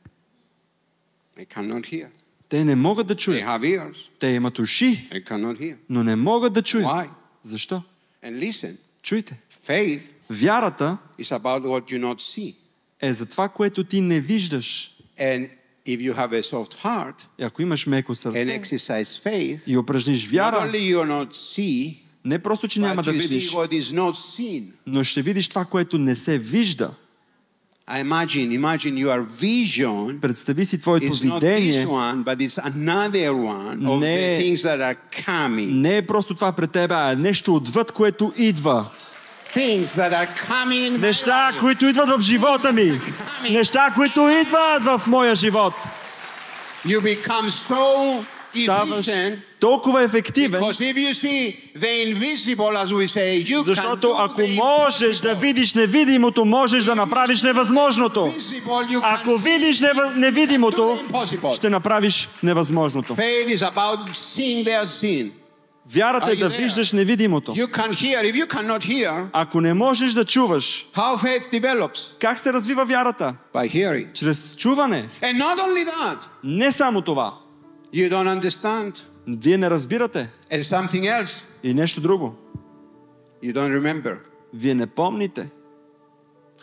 They cannot hear. Те не могат да They чуят. have ears. Те имат уши, They cannot hear. но не могат да чуят. Why? Защо? And listen, Чуйте. faith Вярата is about what you not see. е за това, което ти не виждаш. And if you have a soft heart И ако имаш меко and сърце exercise faith, и упражниш not вяра, only you not see, не просто, че няма but да you see видиш, what is not seen. но ще видиш това, което не се вижда. I imagine, imagine your vision Представи си твоето is not this видение. one, but it's another one of the Не. things that are coming. Не е просто това пред тебе, а е нещо отвъд, което идва. Things that are coming. in my Неща, life. които идват в живота ми. Неща, които идват в моя живот. You become so Ставаш толкова ефективен, защото ако можеш да видиш невидимото, можеш да направиш невъзможното. Ако видиш невидимото, ще направиш невъзможното. Вярата е да виждаш невидимото. Hear. Ако не можеш да чуваш, как се развива вярата? Чрез чуване. That, Не само това. Вие не разбирате. И нещо друго. Вие не помните.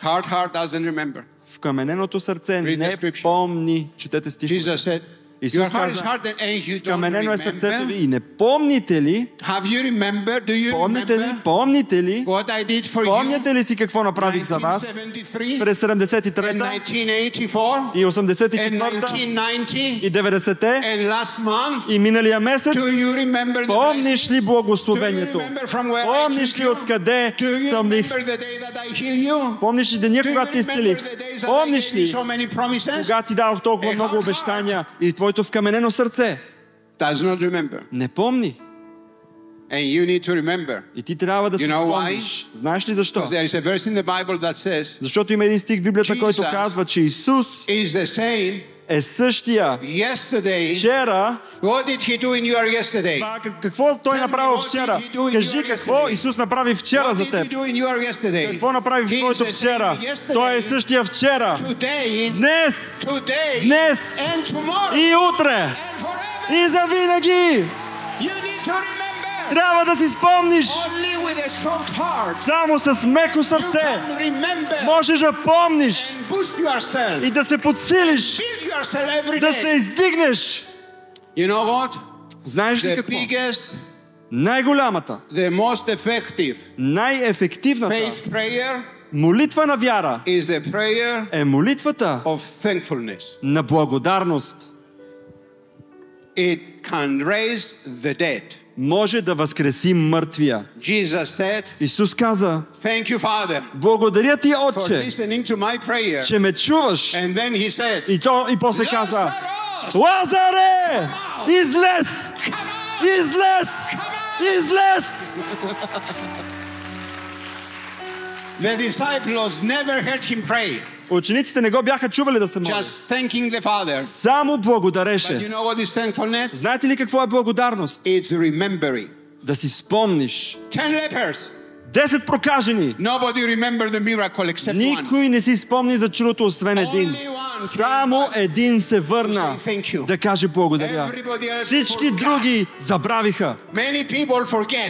Hard remember. Вкамененото сърце не помни. Четете стих. Исус Your heart is каза, hardened and you don't Каменено е сърцето ви remember. и не помните ли? Have you remembered? Do you Помните ли? remember Помните ли? what I did for you? Помняте ли си какво направих за вас 1973 през and 73-та 1984 и and 84-та 1990 и 90-те and last month. и миналия месец? Do you remember the Помниш ли Do благословението? you remember from where I Помниш took ли you? откъде Do you стъмних? remember the day that I healed you? Помниш ли деня, Do you когато ти remember изцелих? the days that I Помниш gave you ли, so many promises? когато ти дадох толкова много hard обещания и твоето вкаменено сърце? Does not remember. Не помни. And you need to remember. И ти трябва да You си спомниш. Знаеш ли защо? There is a verse in the Bible that says, Защото има един стих в Библията, който казва, че Исус is the same е същия yesterday. вчера. What did he do in your yesterday? Това, как- какво той Tell me, направил what вчера? did he do in Кажи your какво yesterday? Исус направи вчера What за did he теб. do in your yesterday? Какво направи в He is твоето the вчера? same yesterday, Той е същия вчера, Today, днес today, Днес. and tomorrow, и утре and forever. и за винаги. You need to remember. Трябва да си спомниш. Само с меко сърце можеш да помниш и да се подсилиш, да се издигнеш. You know what? Знаеш ли какво? biggest, Най-голямата, the most effective най-ефективната faith prayer молитва на вяра is the prayer е молитвата of thankfulness. на благодарност. It can raise the dead. може да възкреси мъртвия. Jesus said, Исус каза, Thank you, Father, благодаря ти, for Отче, listening to my prayer. че ме чуваш. And then he said, И, то, и после каза, Lazarus, Лазаре! Излез! Излез! Излез! The disciples never heard him pray, Учениците не го бяха чували да се моли. just thanking the Father. Само But you благодареше. know what is thankfulness? Знаете ли какво е благодарност? It's remembering. Да си спомниш. Ten lepers. Десет прокажени. Никой не си спомни за чудото, освен един. Само един се върна да каже благодаря. Всички други забравиха.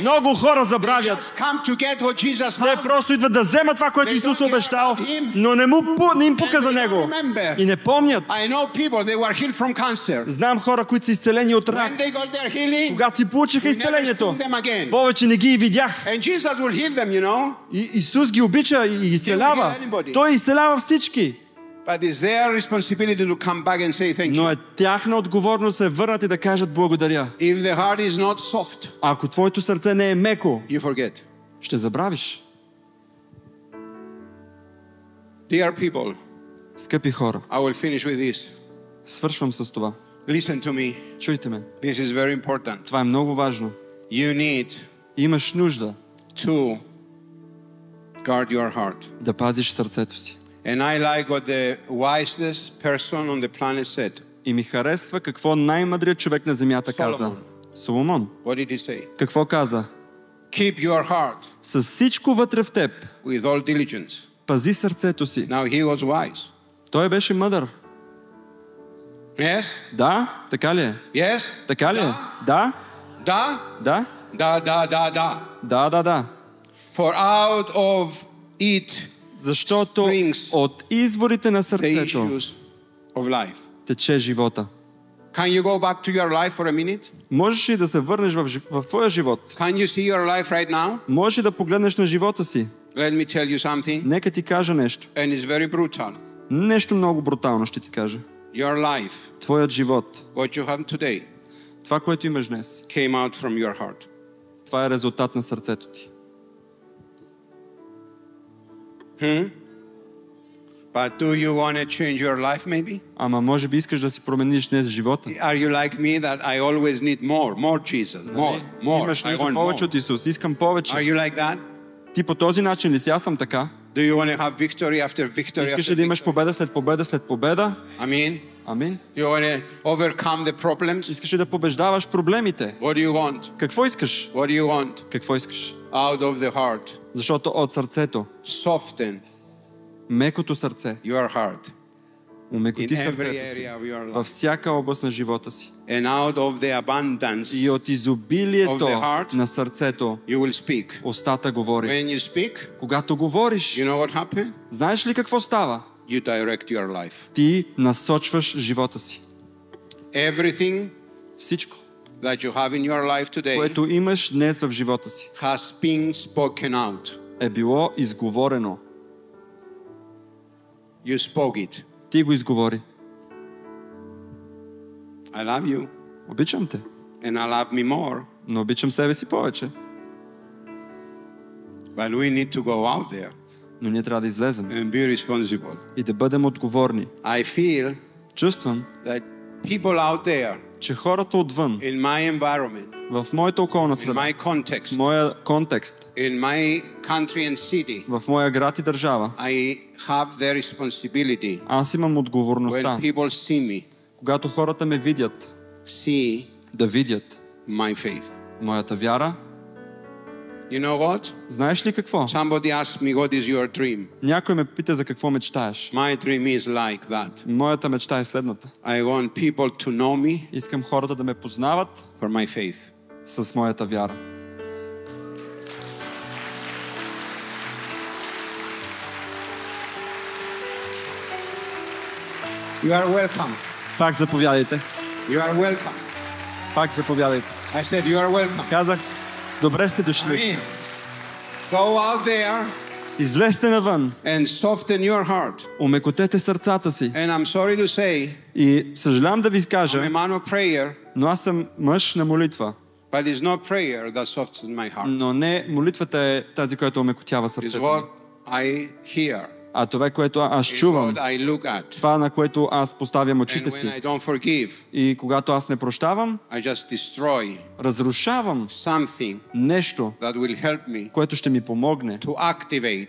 Много хора забравят. Те просто идват да вземат това, което Исус обещал, но не, му, не им пука за него. И не помнят. Знам хора, които са изцелени от рак. Когато си получиха изцелението, повече не ги видях. Them, you know. И Исус ги обича и ги изцелява. Той изцелява всички. But it's their responsibility to come back and say thank Но you. е тяхна отговорност да върнат и да кажат благодаря. If the heart is not soft, ако твоето сърце не е меко, you forget. ще забравиш. Dear people, Скъпи хора, I will finish with this. свършвам с това. Listen to me. Чуйте ме. This is very important. Това е много важно. You need Имаш нужда to guard your heart. да пазиш сърцето си. And I like what the wisest person on the planet said. И ми харесва какво най-мъдрият човек на земята каза. Соломон. What did he say? Какво каза? Keep your heart С всичко вътре в теб, with all diligence. пази сърцето си. Now he was wise. Той беше мъдър. Yes? Да, така ли е? Yes? Така ли е? Да, Da? да, Da, da, da, da. да, да, да. For out of it Защото Springs. от изворите на the сърцето issues of life. тече живота. Can you go back to your life for a minute? Можеш ли да се върнеш в, жи- в твоя живот? Can you see your life right now? Можеш ли да погледнеш на живота си? Let me tell you something, Нека ти кажа нещо. and it's very brutal. Нещо много брутално ще ти кажа. Your life, Твоят живот, what you have today, това, което имаш днес, came out from your heart. Това е резултат на сърцето ти. But do you want to change your life maybe? Ама може би искаш да си промениш днес живота. Are you like me that I always need more, more Jesus, more, Нали? more, Имаш I нужда want повече more. от Исус. Искам повече. Are you like that? Ти по този начин ли си? Аз съм така. Do you want to have victory after victory Искаш after ли да имаш victory? победа след победа след победа? I mean, Амин. you want to overcome the problems? Искаш ли да побеждаваш проблемите? What do you want? Какво искаш? What do you want? Какво искаш? Out of the heart. Защото от сърцето, Soften мекото сърце, your heart умекоти сърцето си във всяка област на живота си. And out of the abundance, И от изобилието Of the heart. на сърцето you will speak. устата говори. When you speak, Когато говориш, you know знаеш ли какво става? You direct your life. Ти насочваш живота си. Everything Всичко, that you have in your life today което имаш днес в живота си, has been spoken out. е било изговорено. You spoke it. Ти го изговори. I love you, Обичам те, and I love me more. но обичам себе си повече. But we need to go out there Но ние трябва да излезем and be responsible. и да бъдем отговорни. I feel Чувствам, that people out there че хората отвън, in my environment, в моята околна in среда, my в context, моя контекст, in my country and city, в моя град и държава, I have the responsibility аз имам отговорността, when people see me, когато хората ме видят, see да видят my faith. моята вяра. You know what? Знаеш ли какво? Somebody asked me, What is your dream? Някой ме пита за какво мечтаеш. My dream is like that. Моята мечта е следната. I want people to know me Искам хората да ме познават for my faith. с моята вяра. You are welcome. Пак заповядайте. You are welcome. Пак заповядайте. I said, You are welcome. Казах, добре сте дошли. mean, go out there Излезте навън, and soften your heart. умекотете сърцата си. And I'm sorry to say, И съжалявам да ви I'm a кажа, man of prayer, но аз съм мъж на молитва. But it's not prayer that softens my heart. Но не молитвата е тази, която омекотява It's сърцето ми. what I hear. А това, което аз чувам, това, на което аз поставям очите си. Forgive, И когато аз не прощавам, разрушавам нещо, което ще ми помогне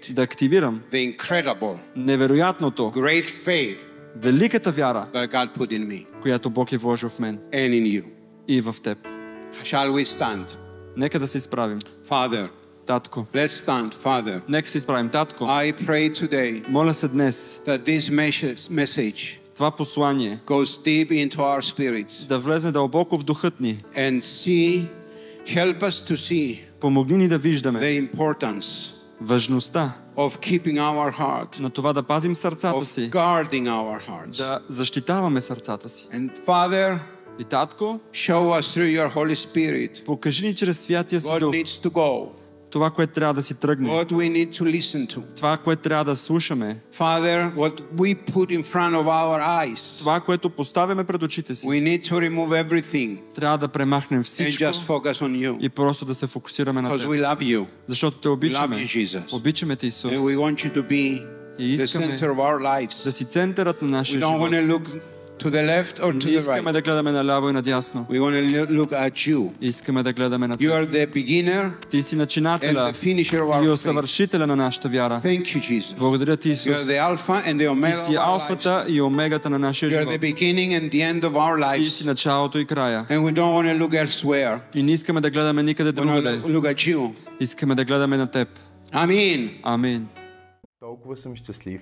да активирам невероятното, faith великата вяра, която Бог е вложил в мен и в теб. Нека да се изправим. Father, Татко, let's stand, Father. нека се изправим. Татко, I pray today моля се днес that this message, message това послание goes deep into our spirits да влезе дълбоко в духът ни. and see, help us to see Помогни ни да виждаме the importance важността of keeping our heart, на това да пазим сърцата of си, guarding our hearts. да защитаваме сърцата си. And Father, И татко, show us through your Holy Spirit покажи ни чрез Святия си what Дух needs to go, това, което трябва да си тръгне, what we need to listen to. това, което трябва да слушаме, Father, what we put in front of our eyes, това, което поставяме пред очите си. we need to remove everything Трябва да премахнем and всичко just focus on you и просто да се фокусираме на because теб. we love you Защото те обичаме. We love you, Jesus. Обичаме те, Исус. and we want you to be И the искаме center of our lives. да си центърът на We нашия don't want живот. To look to the left or to Не the искаме right. да гледаме наляво и надясно. We want to look at you. Искаме да гледаме на You теб. are the beginner Ти си and начинателя the finisher of и our faith. усъвършителя на нашата вяра. Thank you, Jesus. Благодаря ти, You Исус. are the Alpha and the Ти Omega си of our lives. алфата и омегата на нашия You are живот. the beginning and the end of our Ти lives. си началото и края. And we don't want to look elsewhere. И не искаме да гледаме никъде We want другаде. to look at you. Искаме да гледаме на теб. Amen. Амин. Толкова съм щастлив,